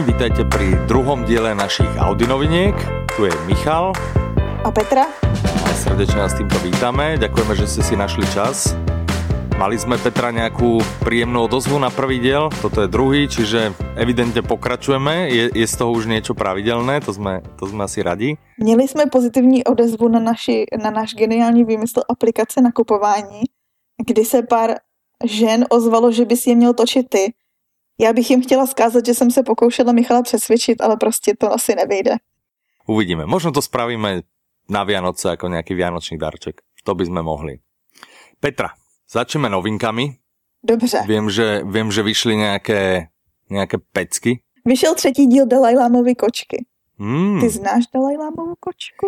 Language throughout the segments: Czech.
deň, vítajte pri druhom diele našich Audinoviniek. Tu je Michal. A Petra. A srdečne vás týmto vítame, ďakujeme, že ste si našli čas. Mali sme Petra nejakú príjemnú odozvu na prvý diel, toto je druhý, čiže evidentne pokračujeme, je, je z toho už niečo pravidelné, to sme, to sme asi radi. Měli jsme pozitivní odezvu na, naši, na náš geniální výmysl aplikace nakupování, kdy se pár žen ozvalo, že by si je měl točit ty já bych jim chtěla skázat, že jsem se pokoušela Michala přesvědčit, ale prostě to asi nevyjde. Uvidíme. Možno to spravíme na Vianoce jako nějaký vianočný darček. To by sme mohli. Petra, začneme novinkami. Dobře. Vím, že, vím, že vyšly nějaké, nějaké pecky. Vyšel třetí díl Dalajlámovy kočky. Hmm. Ty znáš Dalajlámovu kočku?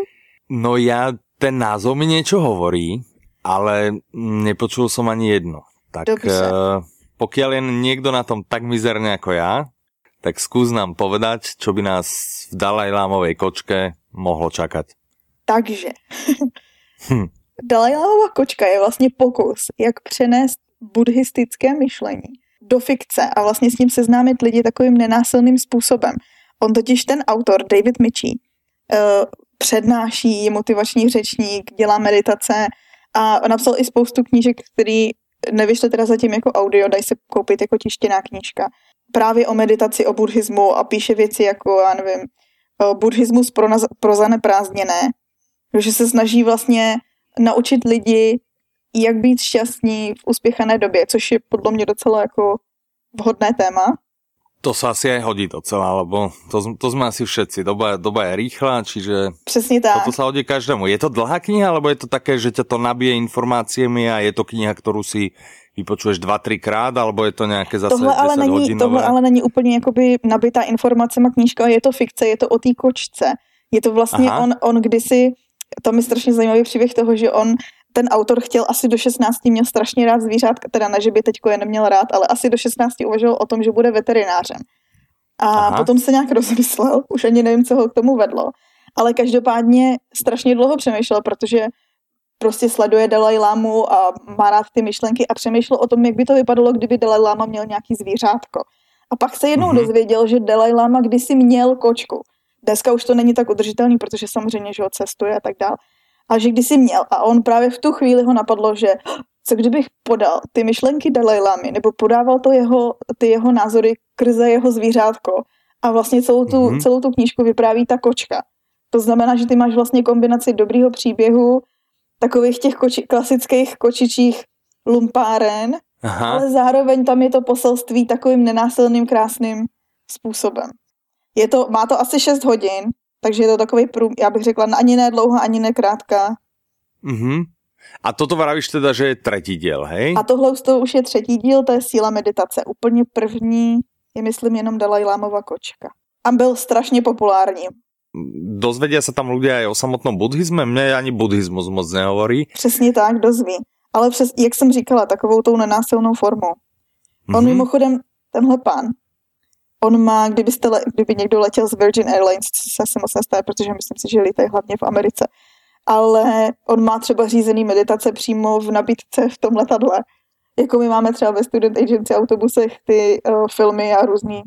No já, ten názov mi něco hovorí, ale nepočul som ani jedno. Tak Dobře. Uh, pokiaľ je niekto na tom tak mizerne ako ja, tak skús nám povedať, čo by nás v Dalajlámovej kočke mohlo čakať. Takže. hm. Dalajlámova kočka je vlastně pokus, jak přenést buddhistické myšlení do fikce a vlastně s ním seznámit lidi takovým nenásilným způsobem. On totiž ten autor, David Michie, uh, přednáší, je motivační řečník, dělá meditace a napsal i spoustu knížek, který nevyšly teda zatím jako audio, dají se koupit jako tištěná knížka. Právě o meditaci, o buddhismu a píše věci jako, já nevím, buddhismus pro, naz- pro zaneprázdněné, že se snaží vlastně naučit lidi, jak být šťastní v uspěchané době, což je podle mě docela jako vhodné téma. To sa asi aj hodí docela, lebo to, to sme asi všetci. Doba, doba je rýchla, čiže Přesně tak. toto sa hodí každému. Je to dlhá kniha, alebo je to také, že ťa to nabije informáciami a je to kniha, ktorú si vypočuješ dva, tři krát, alebo je to nějaké zase tohle ale, není, hodinové? tohle ale není úplně jakoby nabitá informacema knížka, je to fikce, je to o té kočce. Je to vlastně on, on kdysi, to mi strašně zajímavý příběh toho, že on ten autor chtěl asi do 16, měl strašně rád zvířátka, teda ne, že by teďko je neměl rád, ale asi do 16 uvažoval o tom, že bude veterinářem. A Aha. potom se nějak rozmyslel, už ani nevím, co ho k tomu vedlo, ale každopádně strašně dlouho přemýšlel, protože prostě sleduje Dalai Lámu a má rád ty myšlenky a přemýšlel o tom, jak by to vypadalo, kdyby Dalai Lama měl nějaký zvířátko. A pak se jednou mm-hmm. dozvěděl, že Dalai Lama kdysi měl kočku. Dneska už to není tak udržitelný, protože samozřejmě, že ho cestuje a tak dále a že kdysi měl. A on právě v tu chvíli ho napadlo, že co kdybych podal ty myšlenky Dalai Lamy, nebo podával to jeho, ty jeho názory krze jeho zvířátko a vlastně celou tu, mm-hmm. celou tu knížku vypráví ta kočka. To znamená, že ty máš vlastně kombinaci dobrýho příběhu, takových těch koči, klasických kočičích lumpáren, Aha. ale zároveň tam je to poselství takovým nenásilným, krásným způsobem. Je to, má to asi 6 hodin, takže je to takový prům, já bych řekla, ani ne dlouho, ani ne krátká. Mm-hmm. A toto vravíš teda, že je třetí díl, hej? A tohle to už je třetí díl, to je síla meditace. Úplně první je, myslím, jenom Dalaj Lámova kočka. A byl strašně populární. Dozvedia se tam lidé aj o samotnom buddhisme? Mně ani buddhismus moc nehovorí. Přesně tak, dozví. Ale přes, jak jsem říkala, takovou tou nenásilnou formou. On mm-hmm. mimochodem, tenhle pán, On má, kdybyste, kdyby někdo letěl z Virgin Airlines, co se asi moc nestane, protože myslím si, že lítají hlavně v Americe, ale on má třeba řízený meditace přímo v nabídce v tom letadle. Jako my máme třeba ve Student Agency autobusech ty uh, filmy a různý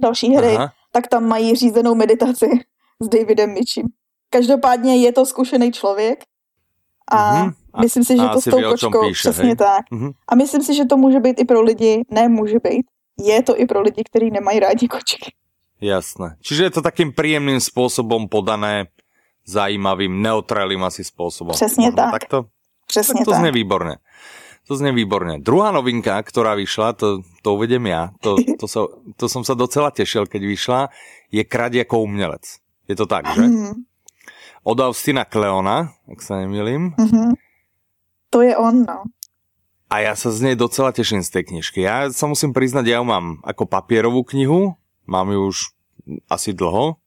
další hry, Aha. tak tam mají řízenou meditaci s Davidem Mitchim. Každopádně je to zkušený člověk a mm-hmm. myslím si, že a to s tou kočkou, píše, přesně hej? tak. Mm-hmm. A myslím si, že to může být i pro lidi, ne může být, je to i pro lidi, kteří nemají rádi kočky. Jasné. Čiže je to takým příjemným způsobem podané, zajímavým, neutrálním asi způsobem. Přesně Možno tak. Takto? Přesně tak. To tak. zně výborné. To zně výborně. Druhá novinka, která vyšla, to, to uvedem já, to, to, so, to som sa docela tešil, keď vyšla, je Krad jako umělec. Je to tak, že? Mm. Od Austina Kleona, ak sa nemýlim. Mm -hmm. To je on, no. A ja sa z nej docela teším z tej knižky. Ja sa musím priznať, ja ju mám ako papierovú knihu, mám ju už asi dlho.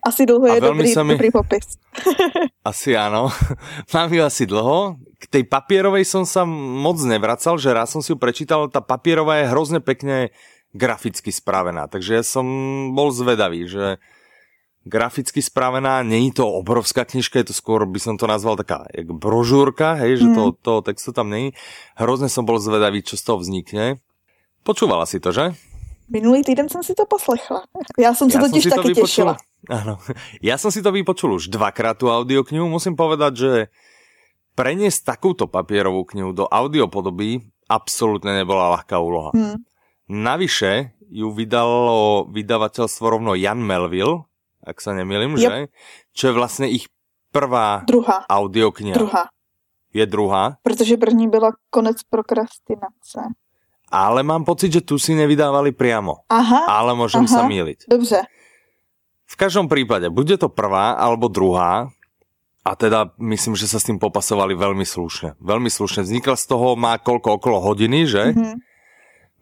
Asi dlho je dobrý, mi... dobrý popis. asi áno. mám ju asi dlho. K tej papierovej som sa moc nevracal, že raz som si ju prečítal, tá papierová je hrozne pekne graficky spravená, takže ja som bol zvedavý, že graficky spravená, není to obrovská knižka, je to skôr, by som to nazval taká jak brožúrka, hej, že mm. to, toho textu tam není. Hrozně som bol zvedavý, čo z toho vznikne. Počúvala si to, že? Minulý týden jsem si to poslechla. Já jsem se totiž taky to těšila. Áno. Ja som si to vypočul už dvakrát tú audioknihu. Musím povedať, že preniesť takúto papierovú knihu do audiopodoby absolútne nebola ľahká úloha. Hmm. Navyše ju vydalo vydavateľstvo rovno Jan Melville, ak sa nemýlim, yep. že? Čo je vlastne ich prvá druhá. audiokniha. Druhá. Je druhá? Protože první byla konec prokrastinace. Ale mám pocit, že tu si nevydávali priamo. Aha. Ale môžem aha. sa míliť. Dobře. V každom prípade, bude to prvá alebo druhá, a teda myslím, že sa s tým popasovali veľmi slušne. Veľmi slušne. Vznikla z toho, má koľko, okolo hodiny, že? Mm-hmm.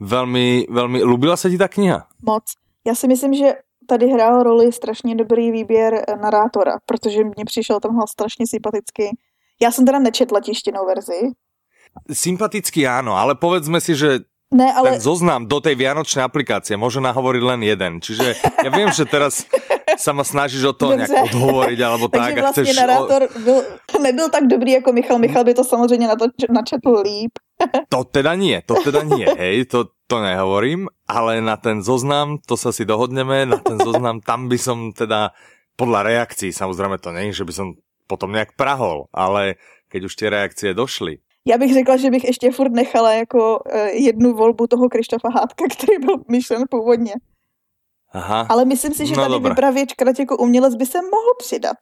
Velmi, velmi, lubila se ti ta kniha? Moc. Já si myslím, že tady hrál roli strašně dobrý výběr narátora, protože mně přišel tenhle strašně sympatický. Já jsem teda nečetla tištěnou verzi. Sympatický áno, ale povedzme si, že Ne, ale... Ten zoznam do tej vianočnej aplikácie môže nahovoriť len jeden. Čiže ja viem, že teraz sa ma snažíš o to Dobře. nejak odhovoriť, alebo tak. Takže vlastně chceš... narátor byl, nebyl tak dobrý jako Michal. Michal by to samozřejmě na to načetl líp. to teda nie, to teda nie, hej, to, to nehovorím, ale na ten zoznam, to sa si dohodneme, na ten zoznam, tam by som teda podľa reakcií, samozrejme to nie, že by som potom nejak prahol, ale keď už tie reakcie došli, já bych řekla, že bych ještě furt nechala jako uh, jednu volbu toho Krištofa Hádka, který byl myšlen původně. Aha. Ale myslím si, že no tady dobré. vypravěč krát jako umělec by se mohl přidat.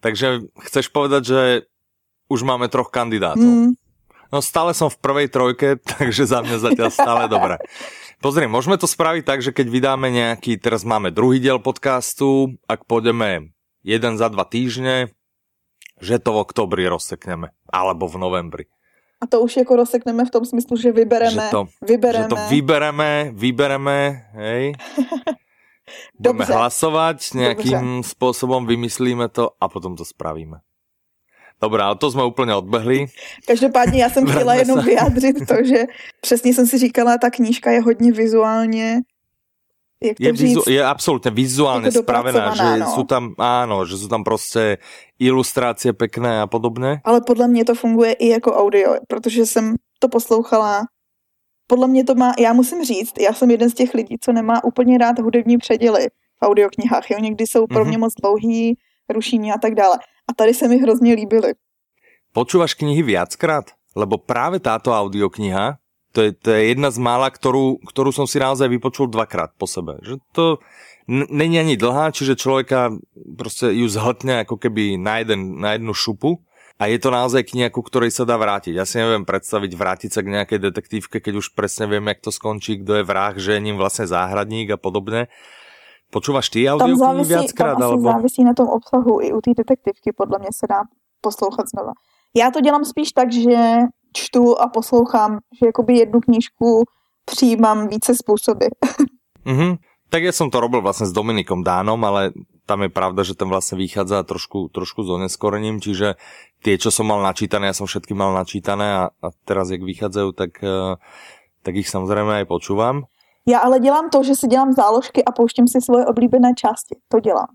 Takže chceš povedat, že už máme troch kandidátů. Mm. No stále som v prvej trojke, takže za mňa zatiaľ stále dobré. Pozri, môžeme to spraviť tak, že keď vydáme nejaký, teraz máme druhý diel podcastu, ak pôjdeme jeden za dva týždne, že to v oktobri rozsekneme, alebo v novembri. A to už jako rozsekneme v tom smyslu, že vybereme. Že to, vybereme. Že to vybereme, vybereme, hej. Budeme hlasovat, nějakým Dobře. způsobem vymyslíme to a potom to spravíme. Dobrá, to jsme úplně odbehli. Každopádně já jsem chtěla jenom vyjádřit to, že přesně jsem si říkala, ta knížka je hodně vizuálně jak to je, vizu, je absolútne vizuálne jako spravená, že no. sú tam, áno, že sú tam prostě ilustrácie pekné a podobné. Ale podle mě to funguje i jako audio, protože jsem to poslouchala. Podle mě to má, já musím říct, já jsem jeden z těch lidí, co nemá úplně rád hudební předěly v audioknihách. Jo? Někdy jsou pro mě mm-hmm. moc dlouhý, ruší mě a tak dále. A tady se mi hrozně líbily. Počúvaš knihy viackrát? Lebo práve táto audiokniha to je, to je jedna z mála, ktorú, ktorú som si naozaj vypočul dvakrát po sebe. Že to není ani dlhá, čiže človeka prostě ju zhltne ako keby na, jeden, na jednu šupu. A je to naozaj kniha, ku ktorej sa dá vrátiť. Ja si neviem predstaviť vrátiť sa k nejakej detektívke, keď už presne viem, jak to skončí, kdo je vrah, že je ním vlastne záhradník a podobne. Počúvaš ty audioknihy viackrát? Tam alebo... závisí na tom obsahu. I u té detektivky podle mě se dá poslouchat znova. Já to dělám spíš tak, že čtu a poslouchám, že jakoby jednu knížku přijímám více způsoby. mm-hmm. Tak ja som to robil vlastne s Dominikom Dánom, ale tam je pravda, že ten vlastne vychádza trošku, trošku s oneskorením, čiže tie, čo som mal načítané, ja som všetky mal načítané a, a teraz, jak vychádzajú, tak, uh, tak ich samozrejme aj počúvam. Já ale dělám to, že si dělám záložky a pouštím si svoje oblíbené části. To dělám.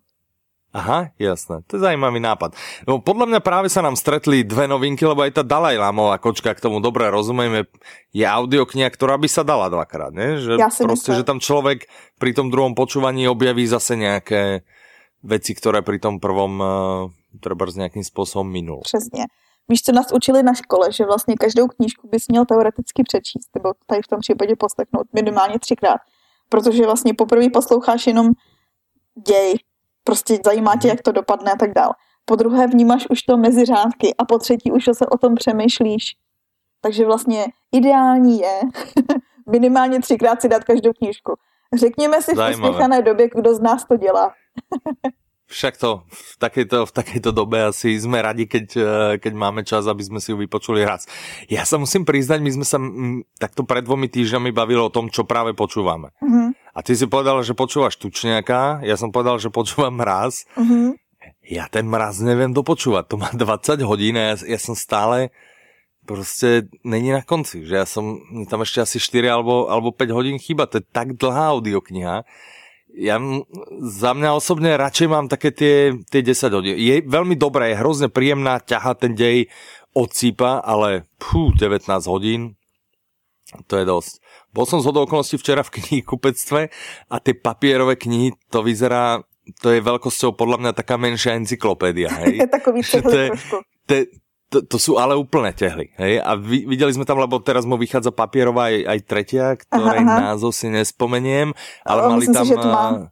Aha, jasné. To je zajímavý nápad. No, podľa mňa práve sa nám stretli dve novinky, lebo aj tá Dalaj Lamová kočka, k tomu dobre rozumieme, je audiokniha, ktorá by sa dala dvakrát, ne? Že ja proste, myslím. že tam človek pri tom druhom počúvaní objaví zase nejaké veci, ktoré pri tom prvom uh, treba s nejakým spôsobom minul. Přesně. Víš, co nás učili na škole, že vlastně každou knížku bys měl teoreticky přečíst, nebo tady v tom případě poslechnout minimálně třikrát, protože vlastně poprvé posloucháš jenom děj, Prostě zajímá tě, jak to dopadne a tak dál. Po druhé vnímáš už to mezi řádky a po třetí už se o tom přemýšlíš. Takže vlastně ideální je minimálně třikrát si dát každou knížku. Řekněme si v uspěchané době, kdo z nás to dělá. Však to v takejto, v takejto dobe asi sme radi, keď, eh, keď máme čas, aby sme si ju vypočuli raz. Ja sa musím priznať, my sme sa takto pred dvomi týždňami bavili o tom, čo práve počúvame. Mm-hmm. A ty si povedal, že počúvaš tučňaka, ja som povedal, že počúvam mraz. Mm-hmm. Ja ten mraz neviem dopočúvať, to má 20 hodín a ja, ja som stále prostě není na konci, že ja som, tam ešte asi 4 alebo, alebo 5 hodín chýba, to je tak dlhá audiokniha, ja za mňa osobne radšej mám také tie, tie 10 hodín. Je veľmi dobré, je hrozne príjemná, ťaha ten dej odsýpa, ale pú, 19 hodín, To je dosť. Bol som z okolností včera v knihkupectve a tie papierové knihy, to vyzerá, to je veľkosťou podľa mňa taká menšia encyklopédia. Hej? Takový to, je, to, to, to sú ale úplné tehly. Hej? A vi, videli sme tam, lebo teraz mu vychádza papierová aj, aj tretia, ktorej aha, aha. názov si nespomeniem, ale o, mali tam... Si, že tma.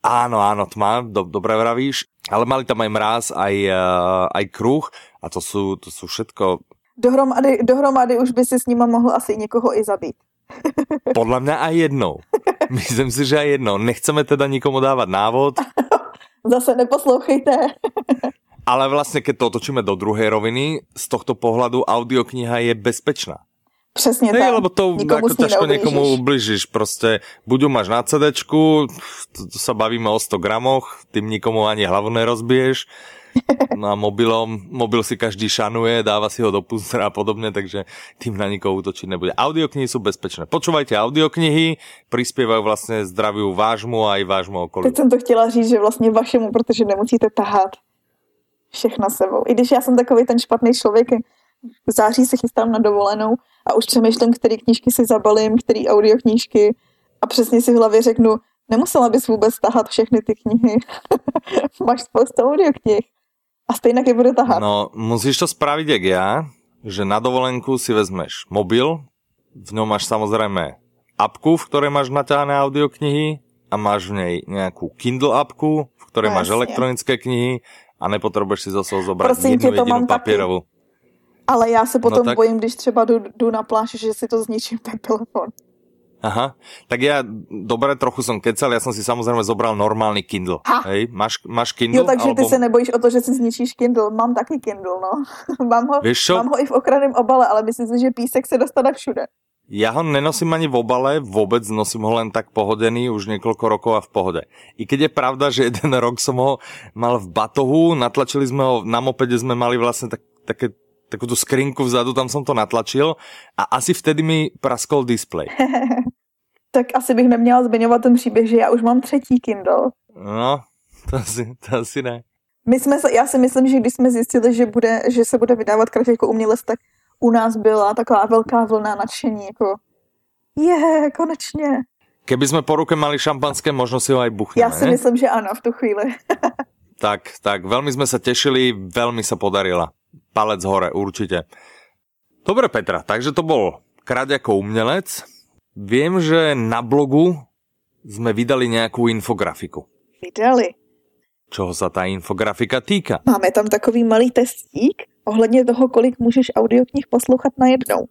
Áno, áno, tma, do, dobre vravíš. Ale mali tam aj mráz, aj, uh, aj kruh a to sú, to sú všetko... Dohromady, dohromady už by si s nima mohl asi někoho i zabít. Podľa mňa aj jednou. Myslím si, že aj jednou. Nechceme teda nikomu dávať návod. Zase neposlouchejte. Ale vlastne, keď to otočíme do druhej roviny, z tohto pohľadu audiokniha je bezpečná. Přesně tak. lebo to ako ťažko niekomu ubližíš. Proste buď máš na CD, to, to sa bavíme o 100 gramoch, tým nikomu ani hlavu nerozbiješ. No a mobilom, mobil si každý šanuje, dáva si ho do pustra a podobne, takže tým na nikoho útočiť nebude. Audioknihy sú bezpečné. Počúvajte audioknihy, prispievajú vlastne zdraviu vážmu a aj vážmu okolí. Teď jsem to chtěla říct, že vlastně vašemu, protože nemusíte tahat všechno sebou. I když já jsem takový ten špatný člověk, v září se chystám na dovolenou a už přemýšlím, který knížky si zabalím, který audioknížky a přesně si v hlavě řeknu, nemusela bys vůbec tahat všechny ty knihy. Máš spoustu audioknih. A stejně je bude tahat. No, musíš to spravit jak já, že na dovolenku si vezmeš mobil, v něm máš samozřejmě apku, v které máš naťahané audioknihy a máš v něj nějakou Kindle apku, v které no, máš jasně. elektronické knihy a nepotřebuješ si zase zobrat Prosím jednu tě, to jedinou papírovou. Taky. Ale já se no potom no tak... bojím, když třeba jdu, jdu na pláž, že si to zničím ten telefon. Aha, tak ja, dobre, trochu som kecal, ja som si samozrejme zobral normálny Kindle. Ha. Hej, máš, máš Kindle? Jo, takže alebo... ty se nebojíš o to, že si zničíš Kindle. Mám taky Kindle, no. mám, ho, mám ho i v okraném obale, ale myslím si, že písek se dostane všude. Ja ho nenosím ani v obale, vôbec nosím ho len tak pohodený, už niekoľko rokov a v pohode. I keď je pravda, že jeden rok som ho mal v batohu, natlačili sme ho, na mopede sme mali vlastne tak, také takú tú skrinku vzadu, tam som to natlačil a asi vtedy mi praskol displej. tak asi bych neměla zmiňovat ten příběh, že já už mám třetí Kindle. No, to asi, to asi ne. My jsme já si myslím, že když jsme zjistili, že, bude, že se bude vydávat krev jako umělec, tak u nás byla taková velká vlna nadšení, jako je, konečně. Keby jsme po ruke mali šampanské, možno si ho aj buchneme, Já si ne? myslím, že ano, v tu chvíli. tak, tak, veľmi jsme se těšili, veľmi se podarila palec hore, určite. Dobre Petra, takže to bol Krať ako umělec. Viem, že na blogu sme vydali nějakou infografiku. Vydali. Čoho sa ta infografika týka? Máme tam takový malý testík ohledně toho, kolik můžeš audioknih poslouchat najednou.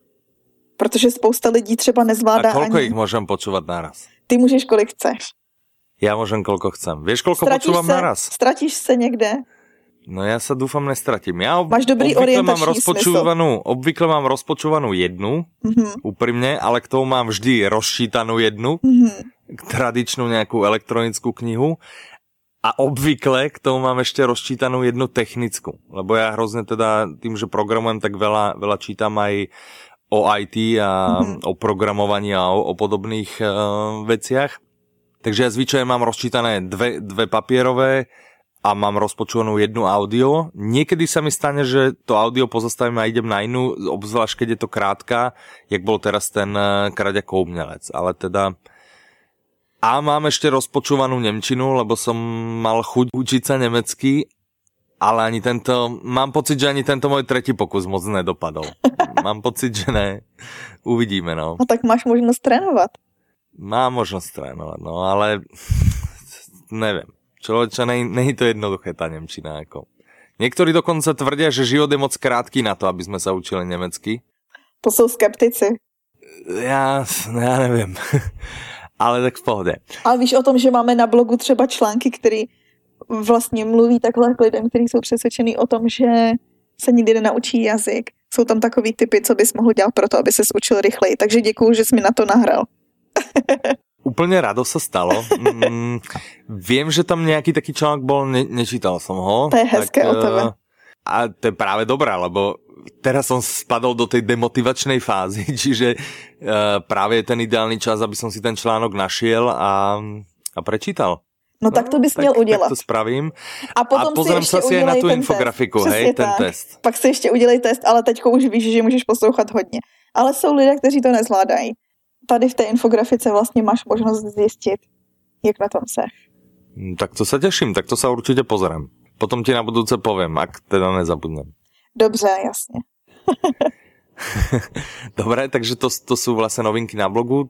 Protože spousta lidí třeba nezvládá A koľko ani... ich môžem počúvať naraz? Ty můžeš kolik chceš. Já môžem koľko chcem. Vieš, koľko Stratíš počúvam se, naraz? Stratíš se někde? No ja sa dúfam nestratím. Ja ob, Máš dobrý obvykle mám rozpočúvanú, obvykle mám rozpočúvanú jednu, mm-hmm. úprimne, ale k tomu mám vždy rozčítanú jednu, mm-hmm. tradičnú nejakú elektronickú knihu a obvykle k tomu mám ešte rozčítanú jednu technickú, lebo ja hrozne teda tým, že programujem, tak veľa, veľa čítam aj o IT a mm-hmm. o programovaní a o, o podobných uh, veciach. Takže ja zvyčajne mám rozčítané dve, dve papierové, a mám rozpočúvanú jednu audio. Niekedy sa mi stane, že to audio pozastavím a idem na inú, obzvlášť keď je to krátka, jak bol teraz ten eh, Kraď ako umělec. Ale teda... A mám ešte rozpočúvanú Nemčinu, lebo som mal chuť učiť sa nemecky, ale ani tento, mám pocit, že ani tento môj tretí pokus moc nedopadol. mám pocit, že ne. Uvidíme, no. No tak máš možnosť trénovat. Mám možnosť trénovat, no ale neviem. Človeče, nej, není to jednoduché tá Nemčina. Ako. Niektorí dokonca tvrdia, že život je moc krátký na to, aby sme sa učili nemecky. To jsou skeptici. Já, já nevím. Ale tak v pohodě. Ale víš o tom, že máme na blogu třeba články, který vlastně mluví takhle k lidem, kteří jsou přesvědčený o tom, že se nikdy nenaučí jazyk. Jsou tam takový typy, co bys mohl dělat pro to, aby se učil rychleji. Takže děkuju, že jsi mi na to nahral. Úplne rado sa stalo. Mm, viem, že tam nejaký taký článok bol, ne, nečítal som ho. To je hezké tak, o tebe. Eh, a to je práve dobré, lebo teraz som spadol do tej demotivačnej fázy, čiže uh, práve je ten ideálny čas, aby som si ten článok našiel a, a prečítal. No tak to bys tak, měl udělat. Tak to spravím. A potom a pozriem si, si na tu infografiku, test. hej, ten tak. test. Pak si ještě udělej test, ale teďko už víš, že můžeš poslouchat hodně. Ale jsou lidé, kteří to nezvládají. Tady v té infografice vlastně máš možnost zjistit, jak na tom. Hm, tak to se těším, tak to se určitě pozriem. Potom ti na budouce povím, ak teda nezabudnem. Dobře, jasně. Dobré, takže to, to jsou vlastně novinky na blogu.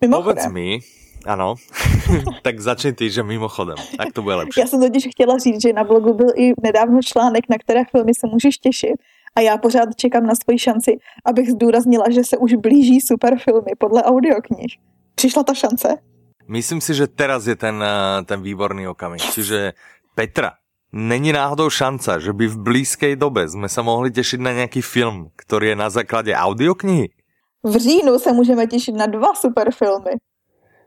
Mimochodem. Povedz mi, ano, tak začni ty, že mimochodem, tak to bude lepší. Já jsem totiž chtěla říct, že na blogu byl i nedávno článek, na které filmy se můžeš těšit a já pořád čekám na svoji šanci, abych zdůraznila, že se už blíží super filmy podle audioknih. Přišla ta šance? Myslím si, že teraz je ten, eh, ten výborný okamih. Čiže Petra, není náhodou šance, že by v blízké době jsme se mohli těšit na nějaký film, který je na základě audioknihy? V říjnu se můžeme těšit na dva super filmy.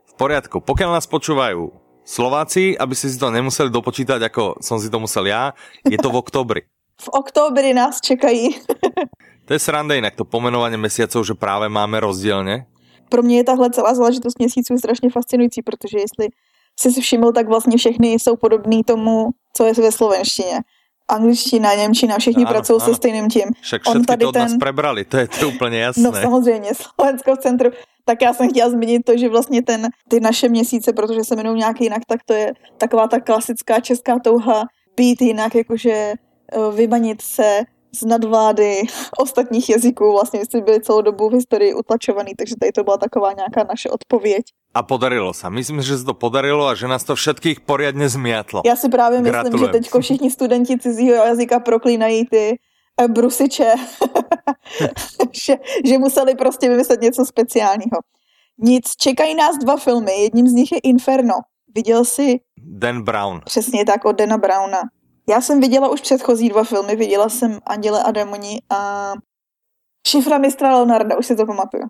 V poriadku. Pokud nás počúvají Slováci, aby si to nemuseli dopočítať, jako jsem si to musel já, je to v oktobri. v oktobri nás čekají. to je sranda jinak, to pomenování měsíců, že právě máme rozdílně. Pro mě je tahle celá záležitost měsíců strašně fascinující, protože jestli jsi si všiml, tak vlastně všechny jsou podobný tomu, co je ve slovenštině. Angličtina, Němčina, všichni pracují se stejným tím. Však On tady to od ten... nás prebrali, to je to úplně jasné. No samozřejmě, Slovensko v centru. Tak já jsem chtěla zmínit to, že vlastně ten, ty naše měsíce, protože se jmenují nějak jinak, tak to je taková ta klasická česká touha být jinak, jakože eh, vymanit se z nadvlády ostatních jazyků. Vlastně jste byli celou dobu v historii utlačovaný, takže tady to byla taková nějaká naše odpověď. A podarilo se. Myslím, že se to podarilo a že nás to všetkých poriadně zmiatlo. Já si právě myslím, Gratulujem. že teď všichni studenti cizího jazyka proklínají ty eh, brusiče, že, že museli prostě vymyslet něco speciálního. Nic, čekají nás dva filmy, jedním z nich je Inferno. Viděl jsi? Dan Brown. Přesně tak, od Dana Browna. Já jsem viděla už předchozí dva filmy, viděla jsem Anděle a démoni a Šifra mistra Leonarda, už si to pamatuju.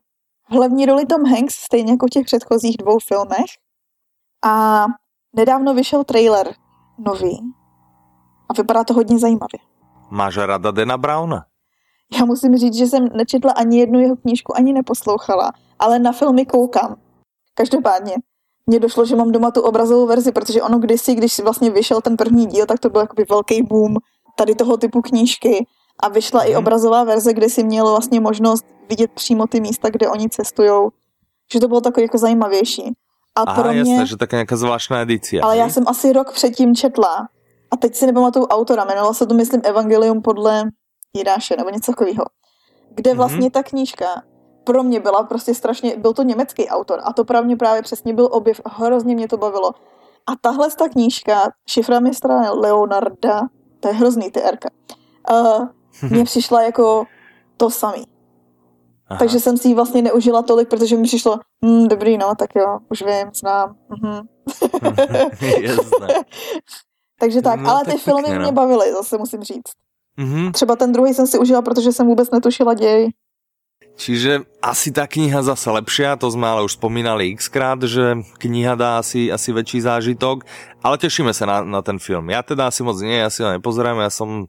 V hlavní roli Tom Hanks, stejně jako v těch předchozích dvou filmech. A nedávno vyšel trailer nový a vypadá to hodně zajímavě. Máš rada Dana Browna? Já musím říct, že jsem nečetla ani jednu jeho knížku, ani neposlouchala, ale na filmy koukám. Každopádně, mně došlo, že mám doma tu obrazovou verzi, protože ono kdysi, když vlastně vyšel ten první díl, tak to byl jakoby velký boom tady toho typu knížky a vyšla hmm. i mhm. obrazová verze, kde si měl vlastně možnost vidět přímo ty místa, kde oni cestují. Že to bylo takový jako zajímavější. A Aha, pro mě, jasné, že také nějaká zvláštná edice. Ale já jsem asi rok předtím četla a teď si nepamatuju autora, jmenovalo se to, myslím, Evangelium podle Jiráše nebo něco takového. Kde mhm. vlastně mm-hmm. ta knížka pro mě byla prostě strašně, byl to německý autor a to pro mě právě přesně byl objev, hrozně mě to bavilo. A tahle ta knížka, šifra mistra Leonarda, to je hrozný ty Rka, uh, mně přišla jako to samý. Aha. Takže jsem si ji vlastně neužila tolik, protože mi přišlo, hm, dobrý, no, tak jo, už vím, znám. Mhm. Takže tak, no, ale ty filmy pěkně, mě no. bavily, zase musím říct. Mm-hmm. Třeba ten druhý jsem si užila, protože jsem vůbec netušila děj. Čiže asi ta kniha zase lepšia, to jsme ale už spomínali xkrát, že kniha dá asi, asi väčší zážitok, ale těšíme se na, na ten film. Já teda asi moc nie, ja si ho nepozerám, ja som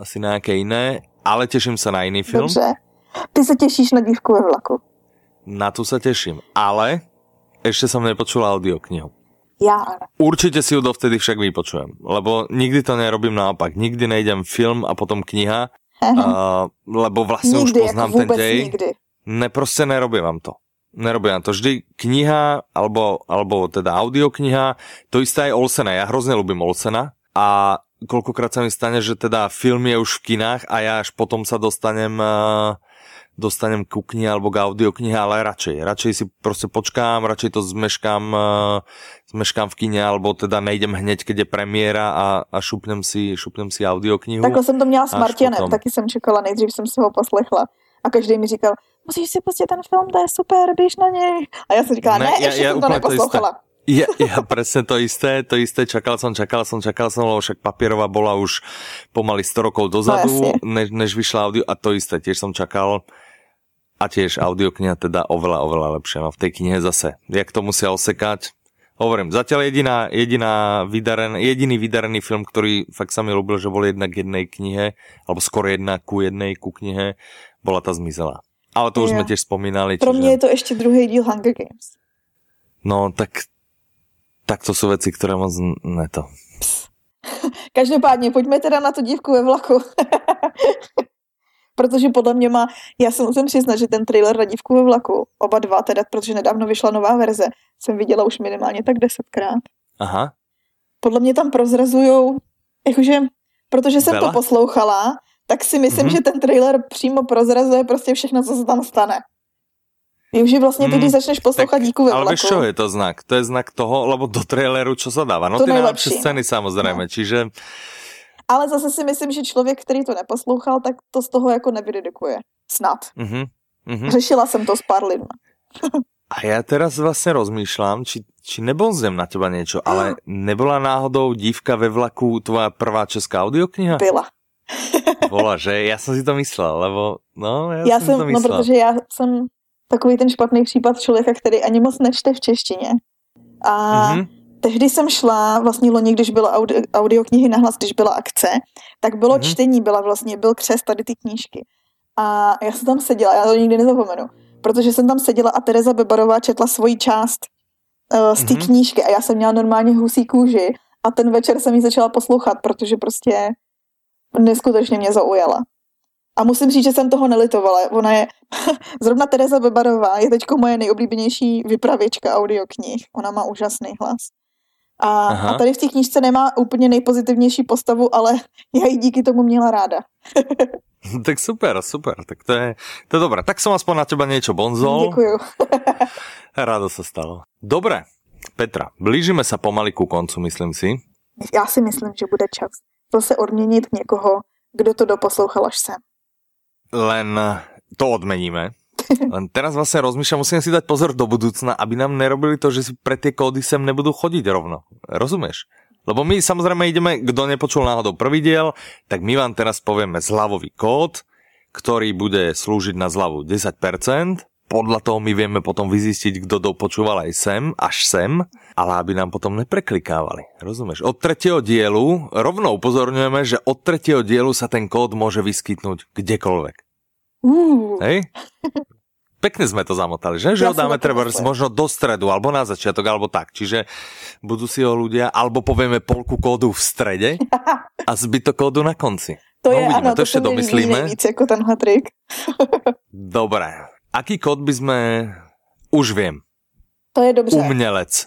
asi na nějaké jiné, ale těším se na jiný film. Dobře. Ty se těšíš na dívku ve vlaku. Na tu se těším, ale ještě jsem nepočul audioknihu. Já Určitě si ju dovtedy však vypočujem, lebo nikdy to nerobím naopak. Nikdy nejdem film a potom kniha, Uh, lebo vlastně nikdy, už poznám jako ten děj. Nikdy. Ne, prostě nerobím to. Nerobím to. Vždy kniha, alebo, alebo teda audiokniha, to isté je Olsena. Já hrozně lubím Olsena a kolikrát se mi stane, že teda film je už v kinách a já až potom sa dostanem uh, dostanem ku knihe alebo k audioknihe, ale radšej. Radšej si prostě počkám, radšej to zmeškám, uh, zmeškám v kine, alebo teda nejdem hneď, keď je premiéra a, a šupnem si, šupnem si audioknihu. Takhle jsem to měla s Martinem, potom... taky jsem čekala, nejdřív jsem si ho poslechla a každý mi říkal, musíš si pustit ten film, to je super, běž na něj. A já jsem říkala, ne, ne ještě já, jsem to neposlouchala. To Ja, ja presne to isté, to isté, čakal som, čakal som, čakal som, lebo však papierová bola už pomaly 100 rokov dozadu, no, než, než vyšla audio a to isté, tiež som čakal a tiež audiokniha teda oveľa, oveľa lepšia. No v tej knihe zase, jak to musia osekať, Hovorím, zatiaľ jediná, jediná vydaren, jediný vydarený film, ktorý fakt sa mi ľúbil, že bol jednak k jednej knihe, alebo skoro jedna ku jednej ku knihe, bola ta Zmizela. Ale to už jsme tiež spomínali. Pro čiže... mě je to ještě druhý díl Hunger Games. No, tak Tak to jsou věci, které moc neto. Každopádně, pojďme teda na tu dívku ve vlaku. protože podle mě má, já se musím přiznat, že ten trailer na dívku ve vlaku, oba dva teda, protože nedávno vyšla nová verze, jsem viděla už minimálně tak desetkrát. Aha. Podle mě tam prozrazujou, jakože, protože jsem Vela? to poslouchala, tak si myslím, mm-hmm. že ten trailer přímo prozrazuje prostě všechno, co se tam stane. že vlastně ty, když hmm, začneš poslouchat díku ve Ale víš, čo je to znak? To je znak toho, lebo do traileru, čo se dává. No to ty nejlepší scény samozřejmě, no. čiže ale zase si myslím, že člověk, který to neposlouchal, tak to z toho jako nevydedukuje. Snad. Mm-hmm. Mm-hmm. Řešila jsem to s pár lidmi. A já teraz vlastně rozmýšlám, či, či nebonzem na teba něco, ale nebyla náhodou dívka ve vlaku tvoja prvá česká audiokniha? Byla. Bola, že? Já jsem si to myslel, lebo no, já, já jsem, jsem to no, myslel. No, protože já jsem takový ten špatný případ člověka, který ani moc nečte v češtině. A mm-hmm tehdy jsem šla, vlastně loni, když byla audio, audioknihy nahlas, když byla akce, tak bylo mm-hmm. čtení, byla vlastně, byl křes tady ty knížky. A já jsem tam seděla, já to nikdy nezapomenu, protože jsem tam seděla a Tereza Bebarová četla svoji část uh, z té mm-hmm. knížky a já jsem měla normálně husí kůži a ten večer jsem ji začala poslouchat, protože prostě neskutečně mě zaujala. A musím říct, že jsem toho nelitovala. Ona je, zrovna Tereza Bebarová je teďko moje nejoblíbenější vypravěčka audioknih. Ona má úžasný hlas. A, a tady v té knížce nemá úplně nejpozitivnější postavu, ale já ji díky tomu měla ráda. tak super, super, tak to je, to je dobré. Tak jsem aspoň na teba něco bonzol. Děkuju. Rádo se stalo. Dobré, Petra, blížíme se pomaly ku koncu, myslím si. Já si myslím, že bude čas zase odměnit někoho, kdo to doposlouchal až sem. Len to odmeníme. Len teraz vlastně rozmýšľam, musíme si dať pozor do budúcna, aby nám nerobili to, že si pre tie kódy sem nebudú chodiť rovno. Rozumieš? Lebo my samozrejme ideme, kdo nepočul náhodou prvý diel, tak my vám teraz povieme zľavový kód, ktorý bude slúžiť na zľavu 10%. Podľa toho my vieme potom vyzistiť, kdo dopočúval aj sem, až sem, ale aby nám potom nepreklikávali. Rozumieš? Od tretieho dielu rovnou upozorňujeme, že od tretieho dielu sa ten kód môže vyskytnúť kdekoľvek. Uh. Hej? Pekne sme to zamotali, že? Že ja ho dáme treba možno do stredu, alebo na začiatok, alebo tak. Čiže budú si ho ľudia, alebo povieme polku kódu v strede a zbytok kódu na konci. To no, je, uvidíme, ano, to, to ešte domyslíme. Nejvíc jako tenhle trik. Dobre. Aký kód by sme... Už viem. To je dobře. Umělec.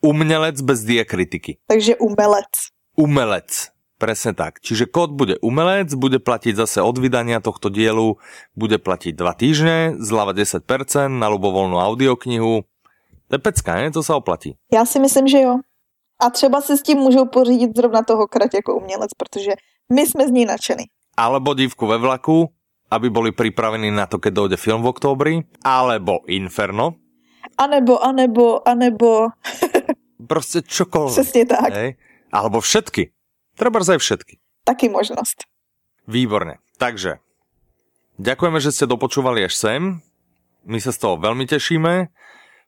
Umělec bez diakritiky. Takže umelec. Umelec. Presne tak. Čiže kód bude umelec, bude platiť zase od vydania tohto dielu, bude platiť 2 týždne, zľava 10% na ľubovolnú audioknihu. To je pecka, ne? To sa oplatí. Já si myslím, že jo. A třeba si s tím můžou pořídit zrovna toho krať jako umělec, protože my jsme z ní nadšení. Alebo dívku ve vlaku, aby boli pripravení na to, keď dojde film v októbri, alebo Inferno. Anebo, anebo, anebo... Prostě čokoľvek. Přesně tak. Hej? Alebo všetky. Treba aj všetky. Taky možnost. Výborně. Takže, ďakujeme, že ste dopočúvali až sem. My sa z toho veľmi tešíme.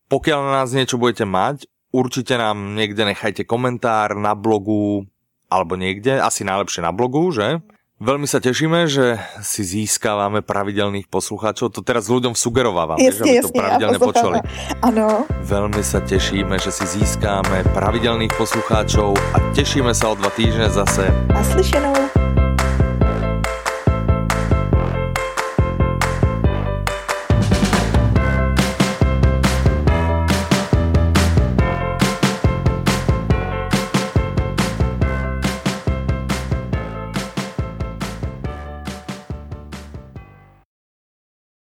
Pokiaľ na nás niečo budete mať, určite nám niekde nechajte komentár na blogu alebo niekde, asi najlepšie na blogu, že? Veľmi sa tešíme, že si získávame pravidelných poslucháčov. To teraz ľuďom sugerovávam, jasne, aby jasne, to pravidelne počuli. Ano. Veľmi sa tešíme, že si získáme pravidelných poslucháčov a tešíme sa o dva týždne zase. A slyšenou.